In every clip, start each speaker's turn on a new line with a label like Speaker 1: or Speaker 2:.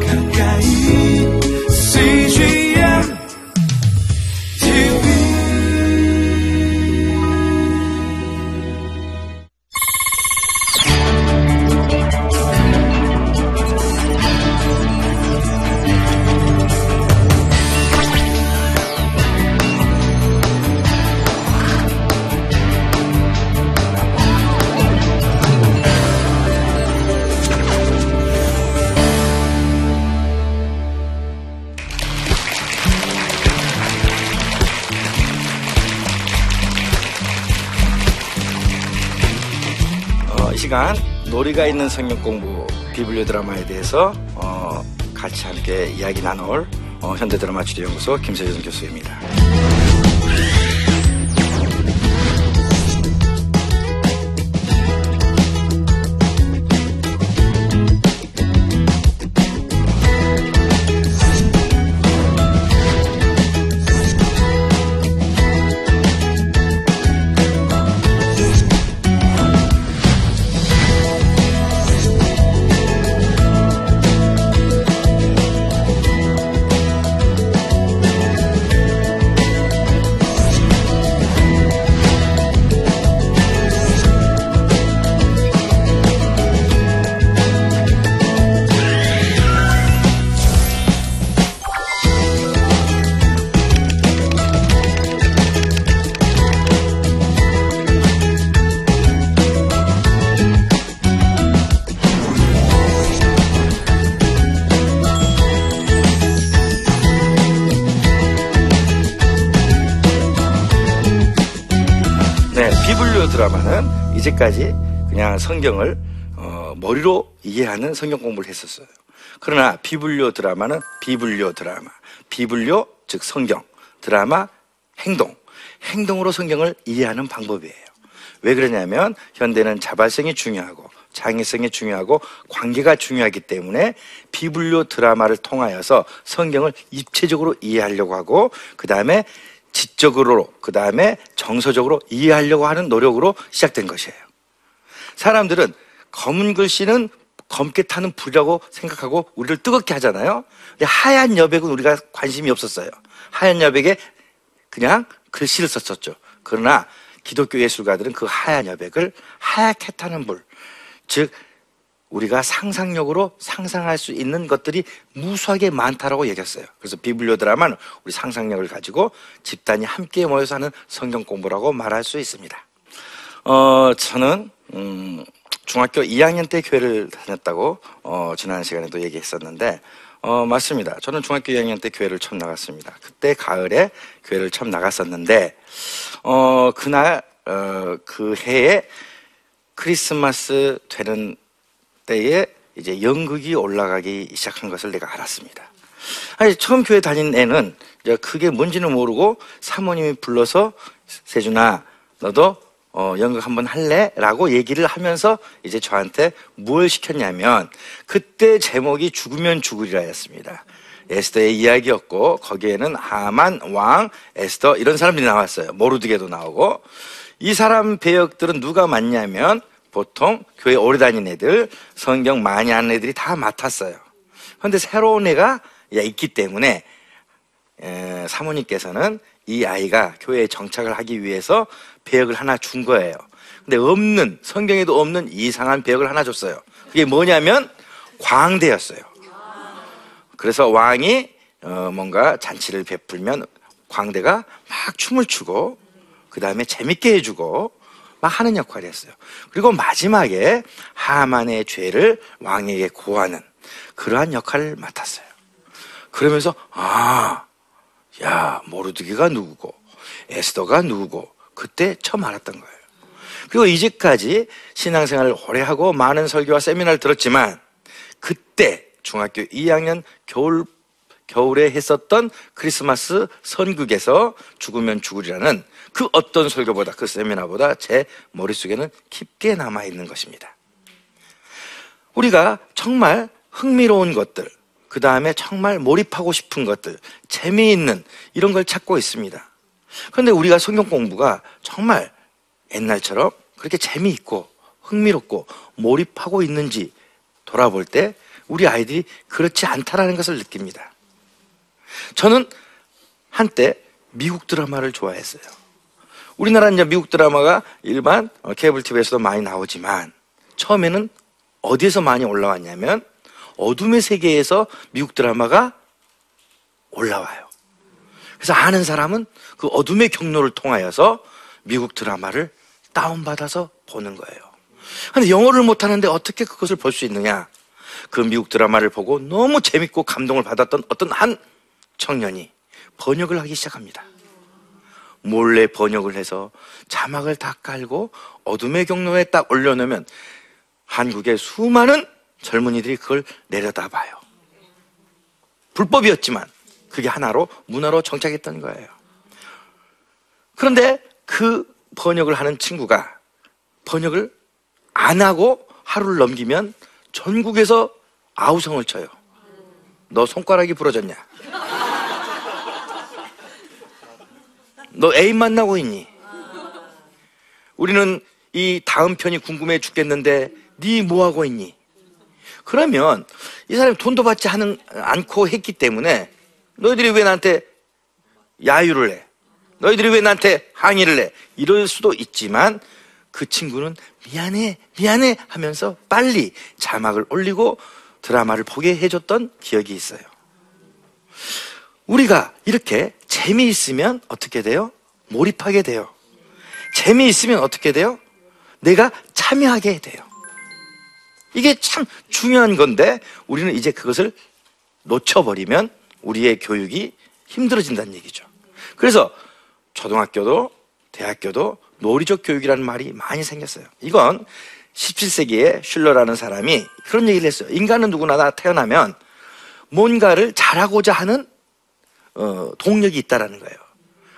Speaker 1: 가까
Speaker 2: 놀이가 있는 성경 공부 비블리오 드라마에 대해서 어, 같이 함께 이야기 나눌 어, 현대 드라마 주제연구소 김세준 교수입니다. 때까지 그냥 성경을 어, 머리로 이해하는 성경 공부를 했었어요. 그러나 비불교 드라마는 비불교 드라마, 비불교 즉 성경, 드라마, 행동, 행동으로 성경을 이해하는 방법이에요. 왜 그러냐면 현대는 자발성이 중요하고 창의성이 중요하고 관계가 중요하기 때문에 비불교 드라마를 통하여서 성경을 입체적으로 이해하려고 하고 그 다음에 지적으로 그 다음에 정서적으로 이해하려고 하는 노력으로 시작된 것이에요. 사람들은 검은 글씨는 검게 타는 불이라고 생각하고 우리를 뜨겁게 하잖아요. 근데 하얀 여백은 우리가 관심이 없었어요. 하얀 여백에 그냥 글씨를 썼었죠. 그러나 기독교 예술가들은 그 하얀 여백을 하얗게 타는 불, 즉 우리가 상상력으로 상상할 수 있는 것들이 무수하게 많다라고 얘기했어요. 그래서 비블리오 드라마는 우리 상상력을 가지고 집단이 함께 모여서 하는 성경 공부라고 말할 수 있습니다. 어, 저는 음, 중학교 2학년 때 교회를 다녔다고 어, 지난 시간에도 얘기했었는데 어, 맞습니다. 저는 중학교 2학년 때 교회를 처음 나갔습니다. 그때 가을에 교회를 처음 나갔었는데 어, 그날 어, 그 해에 크리스마스 되는 때에 이제 연극이 올라가기 시작한 것을 내가 알았습니다. 아니 처음 교회 다닌 애는 이제 그게 뭔지는 모르고 사모님이 불러서 세준아 너도 어, 연극 한번 할래? 라고 얘기를 하면서 이제 저한테 뭘 시켰냐면 그때 제목이 죽으면 죽으리라였습니다. 에스더의 이야기였고 거기에는 하만, 왕, 에스더 이런 사람들이 나왔어요. 모르드게도 나오고 이 사람 배역들은 누가 맡냐면 보통 교회 오래 다닌 애들, 성경 많이 아는 애들이 다 맡았어요. 그런데 새로운 애가 있기 때문에 에, 사모님께서는 이 아이가 교회에 정착을 하기 위해서 배역을 하나 준 거예요. 근데 없는 성경에도 없는 이상한 배역을 하나 줬어요. 그게 뭐냐면 광대였어요. 그래서 왕이 어, 뭔가 잔치를 베풀면 광대가 막 춤을 추고 그 다음에 재밌게 해주고 막 하는 역할을 했어요. 그리고 마지막에 하만의 죄를 왕에게 고하는 그러한 역할을 맡았어요. 그러면서 아, 야 모르드기가 누구고 에스더가 누구고 그때 처음 알았던 거예요. 그리고 이제까지 신앙생활을 오래 하고 많은 설교와 세미나를 들었지만 그때 중학교 2학년 겨울 겨울에 했었던 크리스마스 선극에서 죽으면 죽으리라는 그 어떤 설교보다 그 세미나보다 제 머릿속에는 깊게 남아 있는 것입니다. 우리가 정말 흥미로운 것들, 그 다음에 정말 몰입하고 싶은 것들, 재미있는 이런 걸 찾고 있습니다. 그런데 우리가 성경 공부가 정말 옛날처럼 그렇게 재미있고 흥미롭고 몰입하고 있는지 돌아볼 때 우리 아이들이 그렇지 않다라는 것을 느낍니다. 저는 한때 미국 드라마를 좋아했어요. 우리나라는 이제 미국 드라마가 일반 어, 케이블 TV에서도 많이 나오지만 처음에는 어디에서 많이 올라왔냐면 어둠의 세계에서 미국 드라마가 올라와요. 그래서 아는 사람은 그 어둠의 경로를 통하여서 미국 드라마를 다운받아서 보는 거예요. 근데 영어를 못하는데 어떻게 그것을 볼 수 있느냐? 그 미국 드라마를 보고 너무 재밌고 감동을 받았던 어떤 한 청년이 번역을 하기 시작합니다. 몰래 번역을 해서 자막을 다 깔고 어둠의 경로에 딱 올려놓으면 한국의 수많은 젊은이들이 그걸 내려다봐요. 불법이었지만 그게 하나로 문화로 정착했던 거예요. 그런데 그 번역을 하는 친구가 번역을 안 하고 하루를 넘기면 전국에서 아우성을 쳐요. 너 손가락이 부러졌냐? 너 애인 만나고 있니? 우리는 이 다음 편이 궁금해 죽겠는데 네 뭐 하고 있니? 그러면 이 사람이 돈도 받지 않고 했기 때문에 너희들이 왜 나한테 야유를 해? 너희들이 왜 나한테 항의를 해? 이럴 수도 있지만 그 친구는 미안해, 미안해 하면서 빨리 자막을 올리고 드라마를 보게 해줬던 기억이 있어요. 우리가 이렇게 재미있으면 어떻게 돼요? 몰입하게 돼요. 재미있으면 어떻게 돼요? 내가 참여하게 돼요. 이게 참 중요한 건데 우리는 이제 그것을 놓쳐버리면 우리의 교육이 힘들어진다는 얘기죠. 그래서 초등학교도 대학교도 놀이적 교육이라는 말이 많이 생겼어요. 이건 17세기에 슐러라는 사람이 그런 얘기를 했어요. 인간은 누구나 다 태어나면 뭔가를 잘하고자 하는 어, 동력이 있다라는 거예요.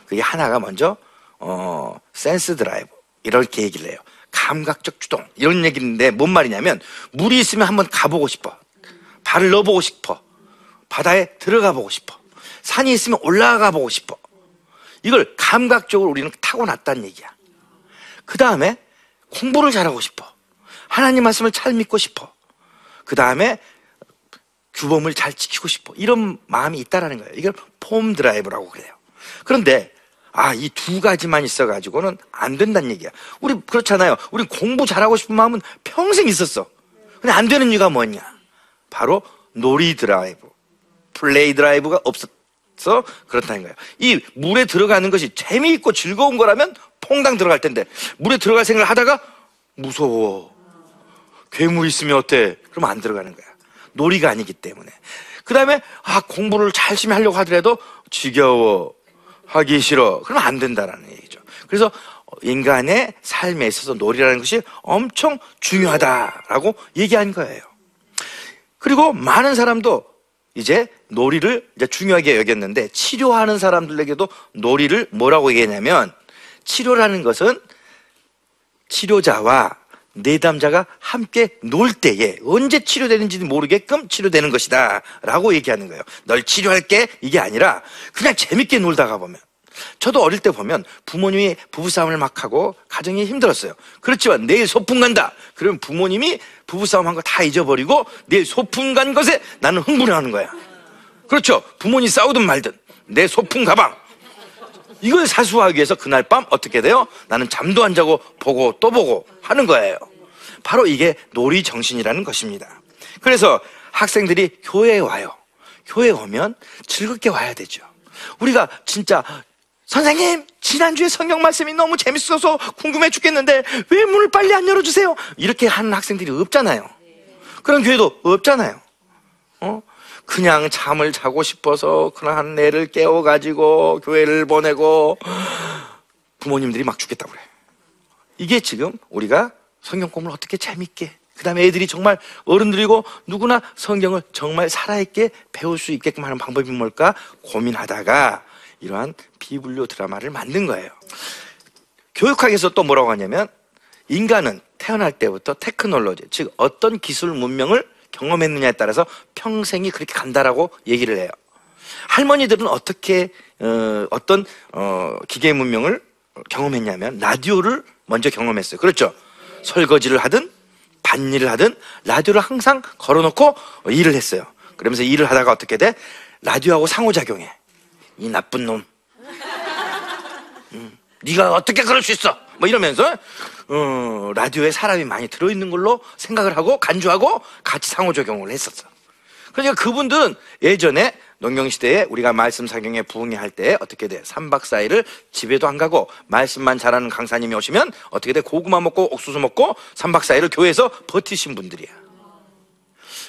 Speaker 2: 그게 하나가 먼저 어, 센스 드라이브 이렇게 얘기를 해요. 감각적 주동 이런 얘기인데 뭔 말이냐면 물이 있으면 한번 가보고 싶어. 발을 넣어보고 싶어. 바다에 들어가 보고 싶어. 산이 있으면 올라가 보고 싶어. 이걸 감각적으로 우리는 타고났다는 얘기야. 그 다음에 공부를 잘하고 싶어. 하나님 말씀을 잘 믿고 싶어. 그 다음에 규범을 잘 지키고 싶어. 이런 마음이 있다라는 거예요. 이걸 폼 드라이브라고 그래요. 그런데 아, 이 두 가지만 있어가지고는 안 된다는 얘기야. 우리 그렇잖아요. 우리 공부 잘하고 싶은 마음은 평생 있었어. 근데 안 되는 이유가 뭐냐? 바로 놀이 drive, play drive가 없어서 그렇다는 거예요. 이 물에 들어가는 것이 재미있고 즐거운 거라면 퐁당 들어갈 텐데 물에 들어갈 생각을 하다가 무서워. 괴물 있으면 어때? 그러면 안 들어가는 거야. 놀이가 아니기 때문에. 그 다음에, 아, 공부를 열심히 하려고 하더라도 지겨워. 하기 싫어. 그러면 안 된다라는 얘기죠. 그래서 인간의 삶에 있어서 놀이라는 것이 엄청 중요하다라고 얘기한 거예요. 그리고 많은 사람도 이제 놀이를 이제 중요하게 여겼는데 치료하는 사람들에게도 놀이를 뭐라고 얘기했냐면 치료라는 것은 치료자와 내담자가 함께 놀 때에 언제 치료되는지도 모르게끔 치료되는 것이다 라고 얘기하는 거예요. 널 치료할게. 이게 아니라 그냥 재밌게 놀다가 보면 저도 어릴 때 보면 부모님이 부부싸움을 막 하고 가정이 힘들었어요 그렇지만 내일 소풍 간다 그러면 부모님이 부부싸움 한 거 다 잊어버리고 내일 소풍 간 것에 나는 흥분해하는 거야 그렇죠 부모님 싸우든 말든 내 소풍 가방 이걸 사수하기 위해서 그날 밤 어떻게 돼요? 나는 잠도 안 자고 보고 또 보고 하는 거예요. 바로 이게 놀이 정신이라는 것입니다. 그래서 학생들이 교회에 와요. 교회에 오면 즐겁게 와야 되죠. 우리가 진짜 선생님 지난주에 성경 말씀이 너무 재밌어서 궁금해 죽겠는데 왜 문을 빨리 안 열어주세요? 이렇게 하는 학생들이 없잖아요. 그런 교회도 없잖아요. 어? 그냥 잠을 자고 싶어서 그런 애를 깨워가지고 교회를 보내고 부모님들이 막 죽겠다고 그래. 이게 지금 우리가 성경 공부를 어떻게 재밌게 그 다음에 애들이 정말 어른들이고 누구나 성경을 정말 살아있게 배울 수 있게끔 하는 방법이 뭘까 고민하다가 이러한 비불교 드라마를 만든 거예요. 교육학에서 또 뭐라고 하냐면 인간은 태어날 때부터 테크놀로지, 즉 어떤 기술 문명을 경험했느냐에 따라서 평생이 그렇게 간다라고 얘기를 해요. 할머니들은 어떻게 어, 떤 어, 기계 문명을 경험했냐면 라디오를 먼저 경험했어요. 그렇죠? 설거지를 하든 밭일을 하든 라디오를 항상 걸어놓고 일을 했어요. 그러면서 일을 하다가 어떻게 돼? 라디오하고 상호작용해. 이 나쁜 놈. 음, 네가 어떻게 그럴 수 있어? 뭐 이러면서 어, 라디오에 사람이 많이 들어있는 걸로 생각을 하고 간주하고 같이 상호작용을 했었어. 그러니까 그분들은 예전에 농경시대에 우리가 말씀 사경에 부흥회 할 때 어떻게 돼? 3박 4일을 집에도 안 가고 말씀만 잘하는 강사님이 오시면 어떻게 돼? 고구마 먹고 옥수수 먹고 3박 4일을 교회에서 버티신 분들이야.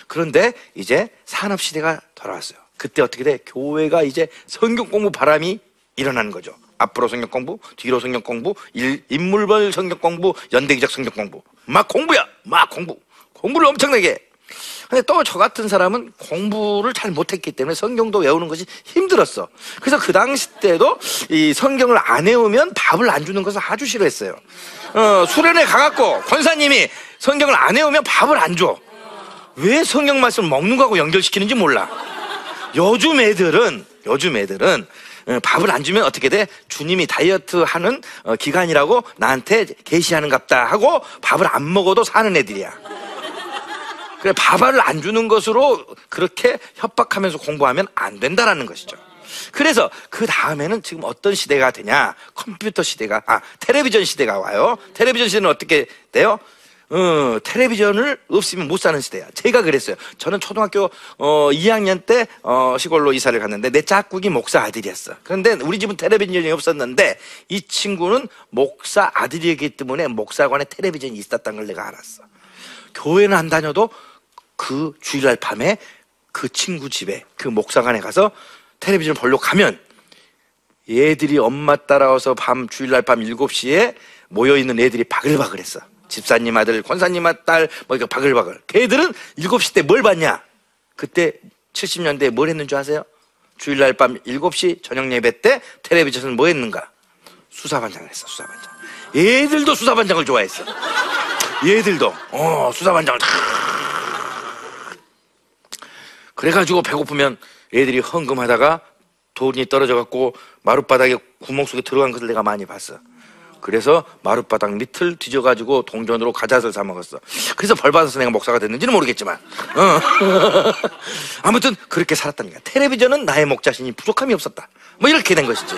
Speaker 2: 그런데 이제 산업시대가 돌아왔어요. 그때 어떻게 돼? 교회가 이제 성경 공부 바람이 일어나는 거죠. 앞으로 성경 공부, 뒤로 성경 공부, 일, 인물별 성경 공부, 연대기적 성경 공부. 막 공부야! 막 공부! 공부를 엄청나게 해. 근데 또 저 같은 사람은 공부를 잘 못했기 때문에 성경도 외우는 것이 힘들었어. 그래서 그 당시 때도 이 성경을 안 외우면 밥을 안 주는 것을 아주 싫어했어요. 어, 수련회 가갖고 권사님이 성경을 안 외우면 밥을 안 줘. 왜 성경 말씀을 먹는 거하고 연결시키는지 몰라. 요즘 애들은, 요즘 애들은 어, 밥을 안 주면 어떻게 돼? 주님이 다이어트 하는 어, 기간이라고 나한테 계시하는 갑다 하고 밥을 안 먹어도 사는 애들이야. 그래 밥을 안 주는 것으로 그렇게 협박하면서 공부하면 안 된다라는 것이죠. 그래서 그 다음에는 지금 어떤 시대가 되냐? 컴퓨터 시대가 아 텔레비전 시대가 와요. 텔레비전 시대는 어떻게 돼요? 어, 텔레비전을 없으면 못 사는 시대야. 제가 그랬어요. 저는 초등학교 어, 2학년 때 어, 시골로 이사를 갔는데 내 짝꿍이 목사 아들이었어. 그런데 우리 집은 텔레비전이 없었는데 이 친구는 목사 아들이기 때문에 목사관에 텔레비전이 있었다는 걸 내가 알았어. 교회는 안 다녀도 그 주일날 밤에 그 친구 집에 그 목사관에 가서 텔레비전을 보려고 가면 얘들이 엄마 따라와서 밤 주일날 밤 7시에 모여 있는 애들이 바글바글했어. 집사님 아들, 권사님 아딸, 뭐 이거 바글바글. 걔들은 7시 때 뭘 봤냐? 그때 70년대에 뭘 했는 줄 아세요? 주일날 밤 7시 저녁 예배 때 텔레비전은 뭐 했는가? 수사반장을 했어, 수사반장. 얘들도 수사반장을 좋아했어. 얘들도, 어, 수사반장을 다 그래가지고 배고프면 애들이 헌금하다가 돈이 떨어져갖고 마룻바닥에 구멍 속에 들어간 것을 내가 많이 봤어. 그래서 마룻바닥 밑을 뒤져가지고 동전으로 과자를 사 먹었어. 그래서 벌 받아서 내가 목사가 됐는지는 모르겠지만. 어. 아무튼 그렇게 살았다는 거야. 텔레비전은 나의 목자신이 부족함이 없었다. 뭐 이렇게 된 것이지.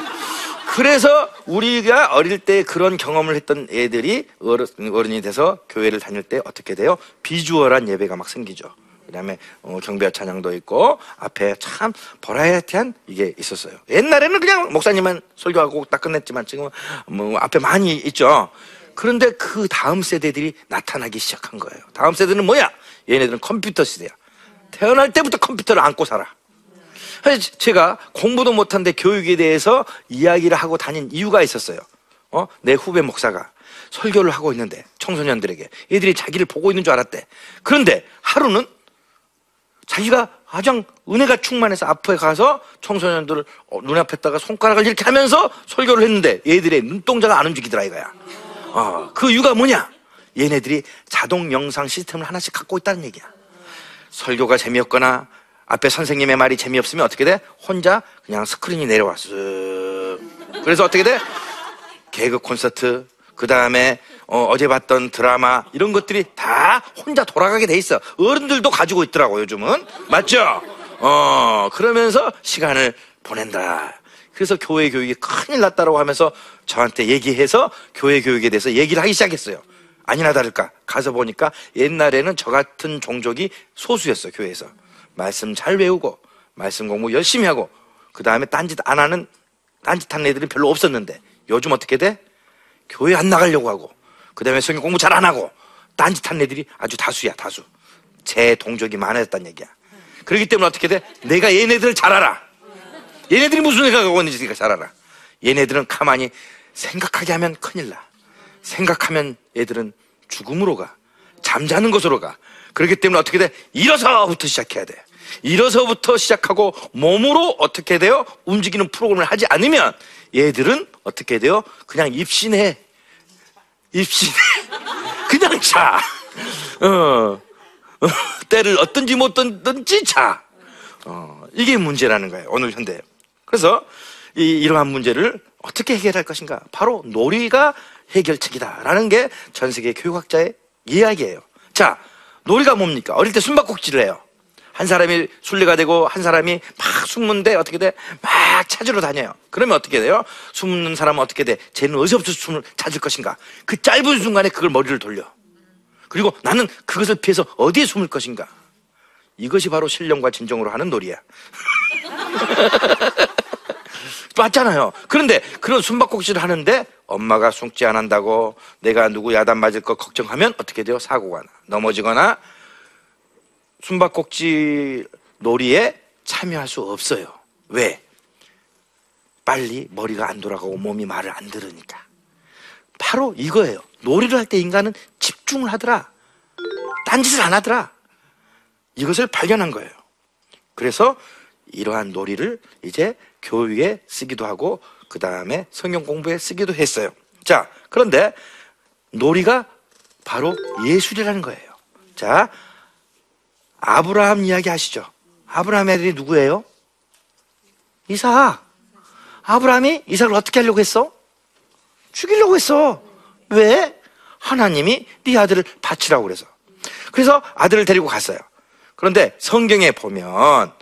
Speaker 2: 그래서 우리가 어릴 때 그런 경험을 했던 애들이 어른, 어른이 돼서 교회를 다닐 때 어떻게 돼요? 비주얼한 예배가 막 생기죠. 그다음에 어, 경배와 찬양도 있고 앞에 참 버라이어티한 이게 있었어요. 옛날에는 그냥 목사님만 설교하고 딱 끝냈지만 지금 뭐 앞에 많이 있죠. 그런데 그 다음 세대들이 나타나기 시작한 거예요. 다음 세대는 뭐야? 얘네들은 컴퓨터 시대야. 태어날 때부터 컴퓨터를 안고 살아. 제가 공부도 못한데 교육에 대해서 이야기를 하고 다닌 이유가 있었어요. 어? 내 후배 목사가 설교를 하고 있는데 청소년들에게 얘들이 자기를 보고 있는 줄 알았대. 그런데 하루는 자기가 가장 은혜가 충만해서 앞에 가서 청소년들을 어, 눈앞에다가 손가락을 이렇게 하면서 설교를 했는데 얘들의 눈동자가 안 움직이더라 이거야. 어, 그 이유가 뭐냐? 얘네들이 자동 영상 시스템을 하나씩 갖고 있다는 얘기야. 설교가 재미없거나 앞에 선생님의 말이 재미없으면 어떻게 돼? 혼자 그냥 스크린이 내려왔어. 그래서 어떻게 돼? 개그 콘서트, 그 다음에 어, 제 봤던 드라마 이런 것들이 다 혼자 돌아가게 돼 있어. 어른들도 가지고 있더라고 요즘은 맞죠? 어 그러면서 시간을 보낸다. 그래서 교회 교육이 큰일 났다라고 하면서 저한테 얘기해서 교회 교육에 대해서 얘기를 하기 시작했어요. 아니나 다를까 가서 보니까 옛날에는 저 같은 종족이 소수였어 교회에서 말씀 잘 외우고 말씀 공부 열심히 하고 그 다음에 딴짓 안 하는 딴짓하는 애들이 별로 없었는데 요즘 어떻게 돼? 교회 안 나가려고 하고 그 다음에 성경 공부 잘 안 하고 딴짓하는 애들이 아주 다수야 다수. 제 동족이 많아졌다는 얘기야. 그렇기 때문에 어떻게 돼? 내가 얘네들을 잘 알아. 얘네들이 무슨 생각하고 있는지 내가 잘 알아. 얘네들은 가만히 생각하게 하면 큰일 나. 생각하면 얘들은 죽음으로 가. 잠자는 곳으로 가. 그렇기 때문에 어떻게 돼? 일어서부터 시작해야 돼. 일어서부터 시작하고 몸으로 어떻게 돼요? 움직이는 프로그램을 하지 않으면 얘들은 어떻게 돼요? 그냥 입신해 입신해 그냥 자. 어, 어, 때를 어떤지 못 던든지 자. 어, 이게 문제라는 거예요 오늘 현대. 그래서 이, 이러한 문제를 어떻게 해결할 것인가? 바로 놀이가 해결책이다라는 게 전 세계 교육학자의 이야기예요. 자, 놀이가 뭡니까? 어릴 때 숨바꼭질을 해요. 한 사람이 순례가 되고 한 사람이 막 숨는데 어떻게 돼? 막 찾으러 다녀요. 그러면 어떻게 돼요? 숨는 사람은 어떻게 돼? 쟤는 어디서부터 숨을 찾을 것인가? 그 짧은 순간에 그걸 머리를 돌려. 그리고 나는 그것을 피해서 어디에 숨을 것인가? 이것이 바로 신령과 진정으로 하는 놀이야. 맞잖아요. 그런데 그런 숨바꼭질을 하는데 엄마가 숨지 안 한다고 내가 누구 야단 맞을 거 걱정하면 어떻게 돼요? 사고가 나. 넘어지거나 숨바꼭질 놀이에 참여할 수 없어요. 왜? 빨리 머리가 안 돌아가고 몸이 말을 안 들으니까. 바로 이거예요. 놀이를 할 때 인간은 집중을 하더라. 딴짓을 안 하더라. 이것을 발견한 거예요. 그래서 이러한 놀이를 이제 교육에 쓰기도 하고 그 다음에 성경 공부에 쓰기도 했어요. 자, 그런데 놀이가 바로 예술이라는 거예요. 자, 아브라함 이야기 하시죠. 아브라함 애들이 누구예요? 이삭. 아브라함이 이삭을 어떻게 하려고 했어? 죽이려고 했어. 왜? 하나님이 네 아들을 바치라고 그래서. 그래서 아들을 데리고 갔어요. 그런데 성경에 보면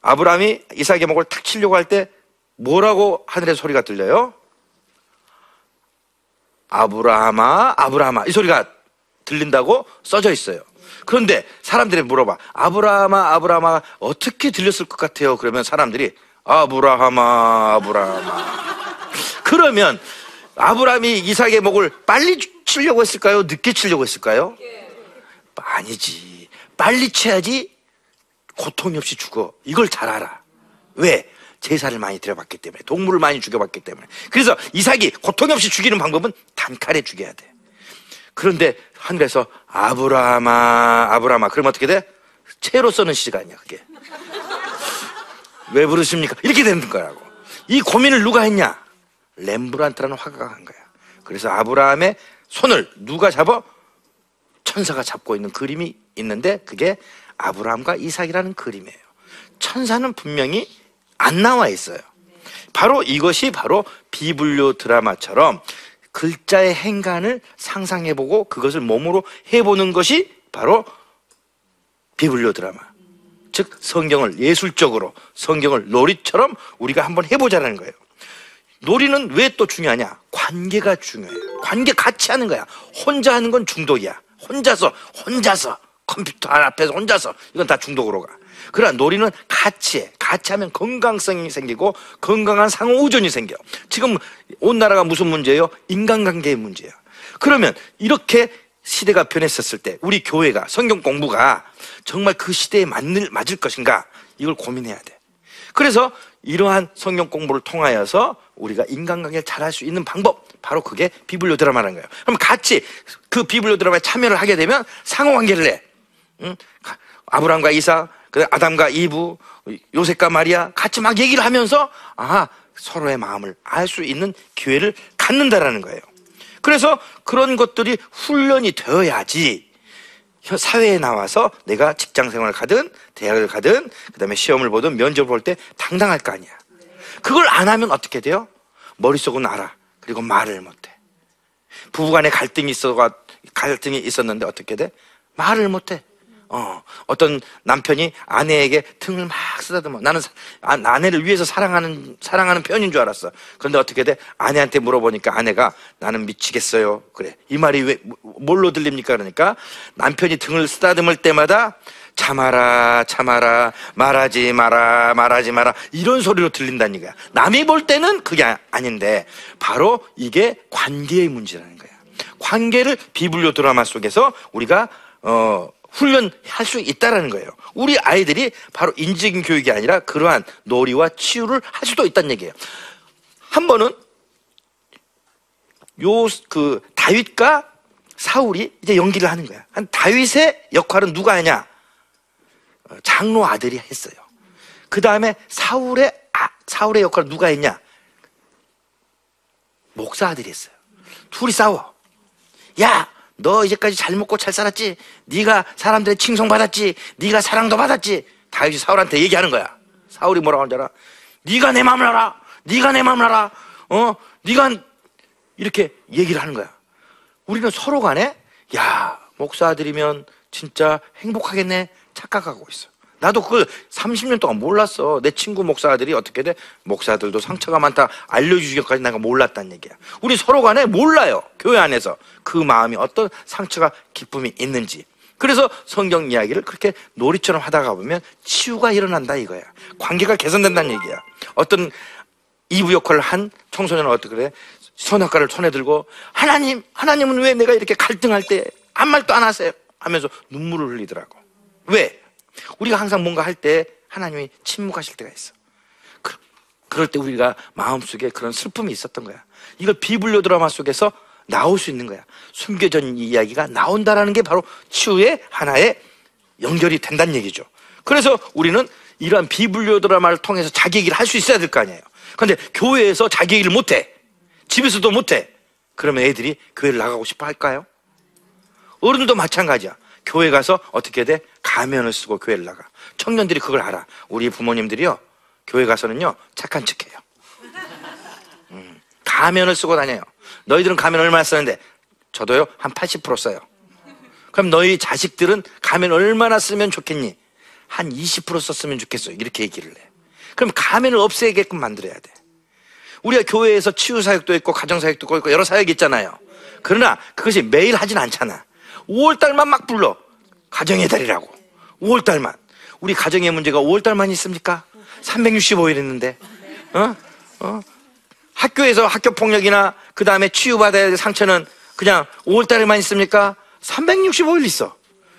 Speaker 2: 아브라함이 이삭의 목을 탁 치려고 할 때 뭐라고 하늘의 소리가 들려요? 아브라함아, 아브라함아. 이 소리가 들린다고 써져 있어요. 그런데 사람들이 물어봐. 아브라함아, 아브라함아, 어떻게 들렸을 것 같아요? 그러면 사람들이 아브라함아, 아브라함아. 그러면 아브라함이 이삭의 목을 빨리 치려고 했을까요? 늦게 치려고 했을까요? 아니지. 빨리 쳐야지 고통이 없이 죽어. 이걸 잘 알아. 왜? 제사를 많이 드려봤기 때문에. 동물을 많이 죽여봤기 때문에. 그래서 이삭이 고통이 없이 죽이는 방법은 단칼에 죽여야 돼. 그런데 하늘에서 아브라함아, 아브라함아. 그러면 어떻게 돼? 채로 써는 시가 아니야, 그게. 왜 부르십니까? 이렇게 되는 거라고. 이 고민을 누가 했냐? 렘브란트라는 화가가 한 거야. 그래서 아브라함의 손을 누가 잡아? 천사가 잡고 있는 그림이 있는데 그게 아브라함과 이삭이라는 그림이에요. 천사는 분명히 안 나와 있어요. 바로 이것이 바로 비블리오 드라마처럼 글자의 행간을 상상해보고 그것을 몸으로 해보는 것이 바로 비블리오 드라마. 즉 성경을 예술적으로 성경을 놀이처럼 우리가 한번 해보자는 거예요. 놀이는 왜 또 중요하냐? 관계가 중요해요. 관계 같이 하는 거야. 혼자 하는 건 중독이야. 혼자서, 혼자서, 컴퓨터 앞에서 혼자서, 이건 다 중독으로 가. 그러나 놀이는 같이 해. 같이 하면 건강성이 생기고 건강한 상호우전이 생겨. 지금 온 나라가 무슨 문제예요? 인간관계의 문제야. 그러면 이렇게 시대가 변했었을 때 우리 교회가 성경 공부가 정말 그 시대에 맞는, 맞을 것인가? 이걸 고민해야 돼. 그래서 이러한 성경 공부를 통하여서 우리가 인간관계를 잘할 수 있는 방법 바로 그게 비블리오 드라마라는 거예요. 그럼 같이 그 비블리오 드라마에 참여를 하게 되면 상호 관계를 해. 응? 아브람과 이삭, 그 아담과 이브, 요셉과 마리아 같이 막 얘기를 하면서 아 서로의 마음을 알 수 있는 기회를 갖는다라는 거예요. 그래서 그런 것들이 훈련이 되어야지 사회에 나와서 내가 직장 생활을 가든 대학을 가든 그다음에 시험을 보든 면접을 볼 때 당당할 거 아니야. 그걸 안 하면 어떻게 돼요? 머릿속은 알아. 그리고 말을 못 해. 부부간에 갈등이 있어가 갈등이 있었는데 어떻게 돼? 말을 못 해. 어, 어떤 남편이 아내에게 등을 막 쓰다듬어. 나는 사- 아, 아내를 위해서 사랑하는, 사랑하는 편인 줄 알았어. 그런데 어떻게 돼? 아내한테 물어보니까 아내가 나는 미치겠어요. 그래. 이 말이 왜, 뭐- 뭘로 들립니까? 그러니까 남편이 등을 쓰다듬을 때마다 참아라, 참아라, 말하지 마라, 말하지 마라. 이런 소리로 들린다는 거야. 남이 볼 때는 그게 아- 아닌데, 바로 이게 관계의 문제라는 거야. 관계를 비블리오 드라마 속에서 우리가, 어, 훈련할 수 있다라는 거예요. 우리 아이들이 바로 인지적인 교육이 아니라 그러한 놀이와 치유를 할 수도 있다는 얘기예요. 한 번은 요 그 다윗과 사울이 이제 연기를 하는 거야. 한 다윗의 역할은 누가 하냐? 어, 장로 아들이 했어요. 그 다음에 사울의 아, 사울의 역할을 누가 했냐? 목사 아들이 했어요. 둘이 싸워. 야, 너 이제까지 잘 먹고 잘 살았지? 네가 사람들의 칭송 받았지? 네가 사랑도 받았지? 다윗이 사울한테 얘기하는 거야. 사울이 뭐라고 하는 줄 알아? 네가 내 마음을 알아. 네가 내 마음을 알아. 어, 네가 이렇게 얘기를 하는 거야. 우리는 서로 간에 야, 목사들이면 진짜 행복하겠네 착각하고 있어. 나도 그걸 30년 동안 몰랐어. 내 친구 목사들이 어떻게 돼? 목사들도 상처가 많다. 알려주기까지 내가 몰랐단 얘기야. 우리 서로 간에 몰라요. 교회 안에서. 그 마음이 어떤 상처가 기쁨이 있는지. 그래서 성경 이야기를 그렇게 놀이처럼 하다가 보면 치유가 일어난다 이거야. 관계가 개선된다는 얘기야. 어떤 이부 역할을 한 청소년은 어떻게 그래? 선악과를 손에 들고 하나님, 하나님은 왜 내가 이렇게 갈등할 때 아무 말도 안 하세요? 하면서 눈물을 흘리더라고. 왜? 우리가 항상 뭔가 할 때 하나님이 침묵하실 때가 있어. 그, 그럴 때 우리가 마음속에 그런 슬픔이 있었던 거야. 이걸 비블리오 드라마 속에서 나올 수 있는 거야. 숨겨진 이야기가 나온다라는 게 바로 치유의 하나의 연결이 된다는 얘기죠. 그래서 우리는 이러한 비블리오 드라마를 통해서 자기 얘기를 할 수 있어야 될 거 아니에요. 그런데 교회에서 자기 얘기를 못 해. 집에서도 못 해. 그러면 애들이 교회를 나가고 싶어 할까요? 어른도 마찬가지야. 교회 가서 어떻게 돼? 가면을 쓰고 교회를 나가. 청년들이 그걸 알아. 우리 부모님들이요. 교회 가서는요. 착한 척해요. 음, 가면을 쓰고 다녀요. 너희들은 가면 얼마나 쓰는데? 저도요. 한 80% 써요. 그럼 너희 자식들은 가면 얼마나 쓰면 좋겠니? 한 20% 썼으면 좋겠어. 이렇게 얘기를 해. 그럼 가면을 없애게끔 만들어야 돼. 우리가 교회에서 치유 사역도 있고 가정 사역도 있고 여러 사역이 있잖아요. 그러나 그것이 매일 하진 않잖아. 5월 달만 막 불러. 가정의 달이라고. 5월 달만. 우리 가정의 문제가 5월 달만 있습니까? 365일 있는데. 어? 어? 학교에서 학교 폭력이나 그 다음에 치유받아야 될 상처는 그냥 5월 달에만 있습니까? 365일 있어.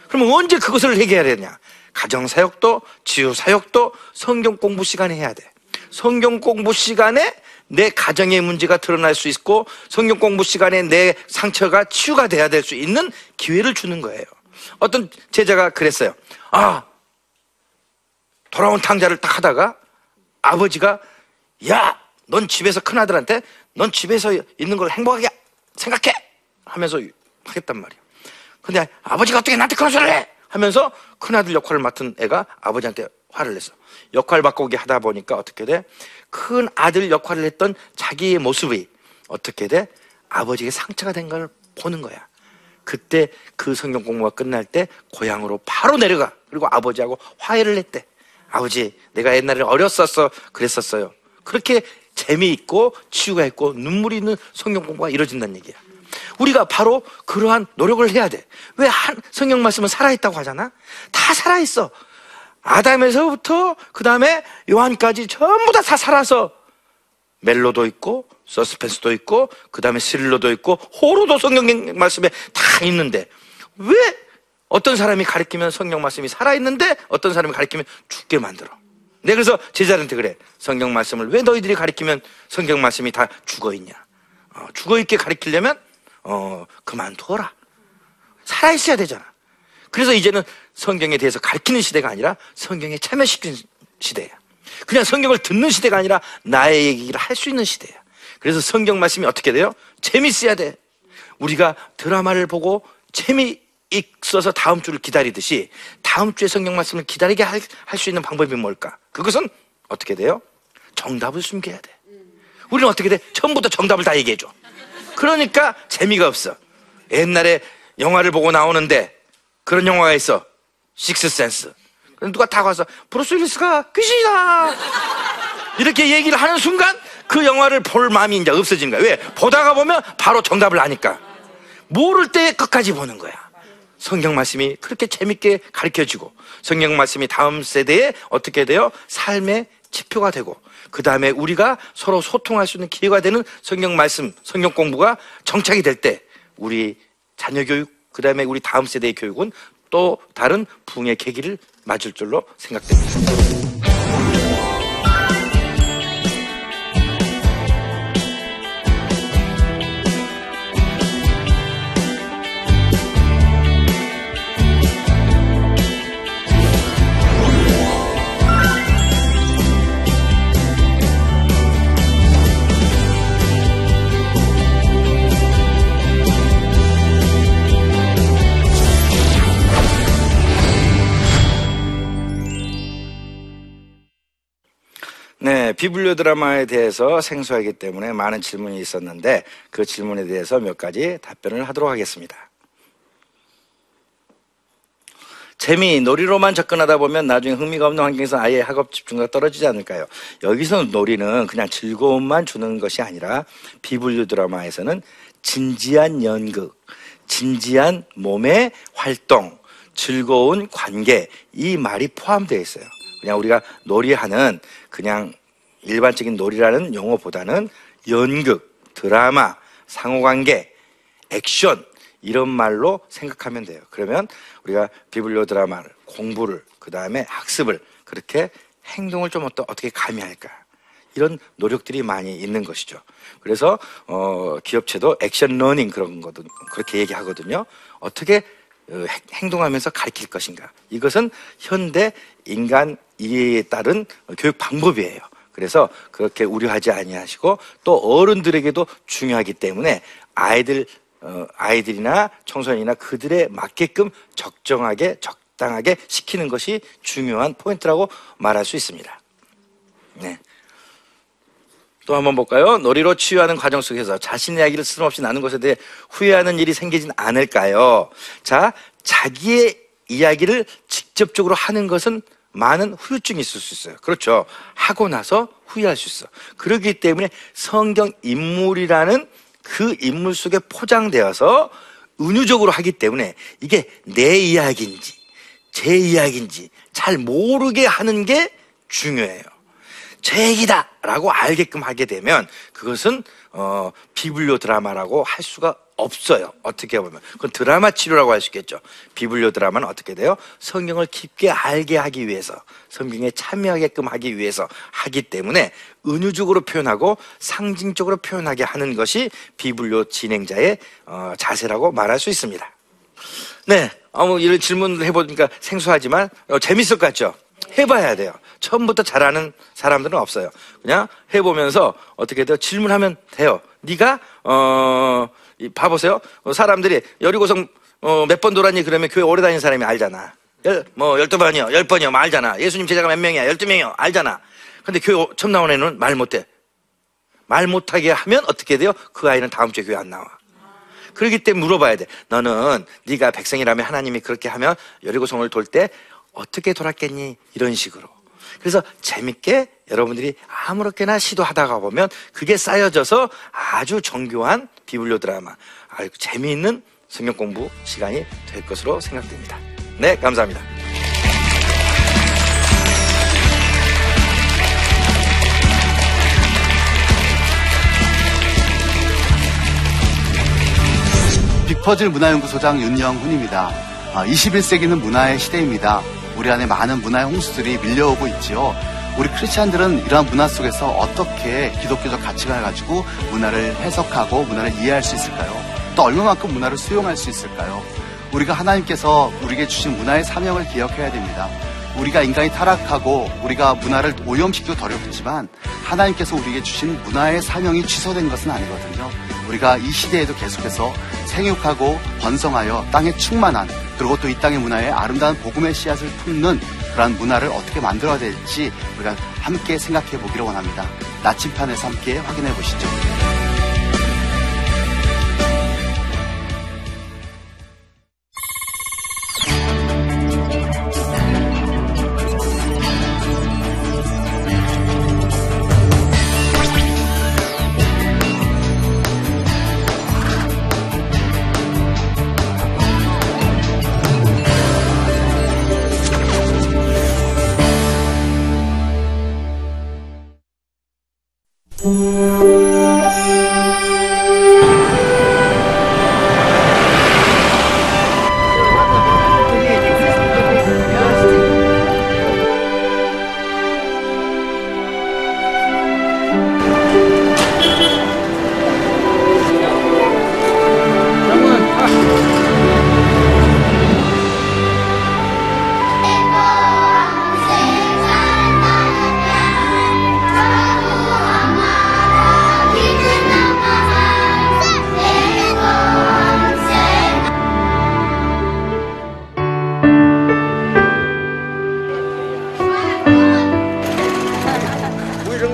Speaker 2: 그러면 언제 그것을 해결해야 되냐? 가정 사역도 치유 사역도 성경 공부 시간에 해야 돼. 성경 공부 시간에 내 가정의 문제가 드러날 수 있고 성경 공부 시간에 내 상처가 치유가 돼야 될 수 있는 기회를 주는 거예요. 어떤 제자가 그랬어요. 아, 돌아온 탕자를 딱 하다가 아버지가 야, 넌 집에서 큰 아들한테 넌 집에서 있는 걸 행복하게 생각해 하면서 하겠단 말이야. 근데 아버지가 어떻게 나한테 그런 소리를 해? 하면서 큰아들 역할을 맡은 애가 아버지한테 화를 냈어. 역할 바꾸기 하다 보니까 어떻게 돼? 큰 아들 역할을 했던 자기의 모습이 어떻게 돼? 아버지에게 상처가 된 걸 보는 거야. 그때 그 성경 공부가 끝날 때 고향으로 바로 내려가. 그리고 아버지하고 화해를 했대. 아버지, 내가 옛날에 어렸었어. 그랬었어요. 그렇게 재미있고 치유가 있고 눈물이 있는 성경 공부가 이루어진다는 얘기야. 우리가 바로 그러한 노력을 해야 돼. 왜 한 성경 말씀은 살아있다고 하잖아? 다 살아있어. 아담에서부터 그 다음에 요한까지 전부 다 다 살아서 멜로도 있고 서스펜스도 있고 그 다음에 스릴러도 있고 호로도 성경 말씀에 다 있는데 왜 어떤 사람이 가리키면 성경 말씀이 살아있는데 어떤 사람이 가리키면 죽게 만들어? 내가 그래서 제자들한테 그래. 성경 말씀을 왜 너희들이 가리키면 성경 말씀이 다 죽어있냐? 어, 죽어있게 가리키려면 어, 그만둬라. 살아있어야 되잖아. 그래서 이제는 성경에 대해서 가르치는 시대가 아니라 성경에 참여시키는 시대야. 그냥 성경을 듣는 시대가 아니라 나의 얘기를 할 수 있는 시대야. 그래서 성경 말씀이 어떻게 돼요? 재밌어야 돼. 우리가 드라마를 보고 재미있어서 다음 주를 기다리듯이 다음 주에 성경 말씀을 기다리게 할 수 있는 방법이 뭘까? 그것은 어떻게 돼요? 정답을 숨겨야 돼. 우리는 어떻게 돼? 처음부터 정답을 다 얘기해줘. 그러니까 재미가 없어. 옛날에 영화를 보고 나오는데 그런 영화가 있어. 식스센스. 누가 다 가서 브루스 윌리스가 귀신이다. 이렇게 얘기를 하는 순간 그 영화를 볼 마음이 이제 없어지는 거야. 왜? 보다가 보면 바로 정답을 아니까. 모를 때 끝까지 보는 거야. 성경 말씀이 그렇게 재밌게 가르쳐 주고 성경 말씀이 다음 세대에 어떻게 돼요? 삶의 지표가 되고 그 다음에 우리가 서로 소통할 수 있는 기회가 되는 성경 말씀, 성경 공부가 정착이 될 때 우리 자녀 교육, 그 다음에 우리 다음 세대의 교육은 또 다른 부흥의 계기를 맞을 줄로 생각됩니다.
Speaker 3: 네, 비블리오 드라마에 대해서 생소하기 때문에 많은 질문이 있었는데 그 질문에 대해서 몇 가지 답변을 하도록 하겠습니다.
Speaker 2: 재미, 놀이로만 접근하다 보면 나중에 흥미가 없는 환경에서 아예 학업 집중도가 떨어지지 않을까요? 여기서 놀이는 그냥 즐거움만 주는 것이 아니라 비분류 드라마에서는 진지한 연극, 진지한 몸의 활동, 즐거운 관계 이 말이 포함되어 있어요. 그냥 우리가 놀이하는 그냥 일반적인 놀이라는 용어보다는 연극, 드라마, 상호관계, 액션 이런 말로 생각하면 돼요. 그러면 우리가 bibliodrama를 공부를 그 다음에 학습을 그렇게 행동을 좀 어떻게 가미할까 이런 노력들이 많이 있는 것이죠. 그래서 어, 기업체도 action learning 그런 것도 그렇게 얘기하거든요. 어떻게 어, 행- 행동하면서 가르칠 것인가. 이것은 현대 인간 이해에 따른 교육 방법이에요. 그래서 그렇게 우려하지 아니하시고 또 어른들에게도 중요하기 때문에 아이들 어, 아이들이나 청소년이나 그들에 맞게끔 적정하게 적당하게 시키는 것이 중요한 포인트라고 말할 수 있습니다. 네. 또 한번 볼까요? 놀이로 치유하는 과정 속에서 자신의 이야기를 쓸모없이 나눈 것에 대해 후회하는 일이 생기진 않을까요? 자, 자기의 이야기를 직접적으로 하는 것은 많은 후유증이 있을 수 있어요. 그렇죠. 하고 나서 후회할 수 있어. 그렇기 때문에 성경 인물이라는 그 인물 속에 포장되어서 은유적으로 하기 때문에 이게 내 이야기인지 제 이야기인지 잘 모르게 하는 게 중요해요. 제 얘기다라고 알게끔 하게 되면 그것은 어, 비블리오 드라마라고 할 수가 없어요. 어떻게 보면 그건 드라마 치료라고 할 수 있겠죠. 비블리오 드라마는 어떻게 돼요? 성경을 깊게 알게 하기 위해서 성경에 참여하게끔 하기 위해서 하기 때문에 은유적으로 표현하고 상징적으로 표현하게 하는 것이 비블리오 진행자의 어, 자세라고 말할 수 있습니다. 네, 아무 이런 질문을 해보니까 생소하지만 어, 재밌을 것 같죠? 해봐야 돼요. 처음부터 잘하는 사람들은 없어요. 그냥 해보면서 어떻게 돼요? 질문하면 돼요. 네가 어 이, 봐보세요. 어, 사람들이 여리고성 어, 몇 번 돌았니? 그러면 교회 오래 다닌 사람이 알잖아. 열, 뭐 열두 번이요, 열 번이요, 뭐 알잖아. 예수님 제자가 몇 명이야? 열두 명이요, 알잖아. 근데 교회 처음 나온 애는 말 못해. 말 못하게 하면 어떻게 돼요? 그 아이는 다음 주에 교회 안 나와. 그렇기 때문에 물어봐야 돼. 너는 네가 백성이라면 하나님이 그렇게 하면 여리고성을 돌 때 어떻게 돌았겠니? 이런 식으로. 그래서 재밌게 여러분들이 아무렇게나 시도하다가 보면 그게 쌓여져서 아주 정교한 비블리오 드라마, 아주 재미있는 성경 공부 시간이 될 것으로 생각됩니다. 네, 감사합니다.
Speaker 4: 빅퍼즐 문화연구소장 윤영훈입니다. 21세기는 문화의 시대입니다. 우리 안에 많은 문화의 홍수들이 밀려오고 있지요. 우리 크리스찬들은 이러한 문화 속에서 어떻게 기독교적 가치관을 가지고 문화를 해석하고 문화를 이해할 수 있을까요? 또 얼마만큼 문화를 수용할 수 있을까요? 우리가 하나님께서 우리에게 주신 문화의 사명을 기억해야 됩니다. 우리가 인간이 타락하고 우리가 문화를 오염시키고 더럽히지만 하나님께서 우리에게 주신 문화의 사명이 취소된 것은 아니거든요. 우리가 이 시대에도 계속해서 생육하고 번성하여 땅에 충만한 그리고 또 이 땅의 문화에 아름다운 복음의 씨앗을 품는 그러한 문화를 어떻게 만들어야 될지 우리가 함께 생각해 보기를 원합니다. 나침판에서 함께 확인해 보시죠.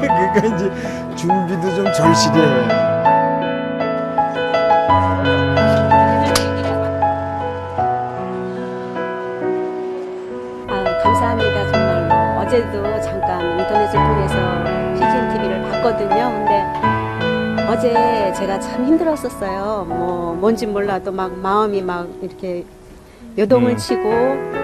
Speaker 5: 그러니까 이제 준비도 좀 절실해요.
Speaker 6: 아, 감사합니다 정말로 어제도 잠깐 인터넷을 통해서 CGN TV를 봤거든요. 근데 어제 제가 참 힘들었었어요. 뭐 뭔지 몰라도 막 마음이 막 이렇게 요동을
Speaker 5: 음.
Speaker 6: 치고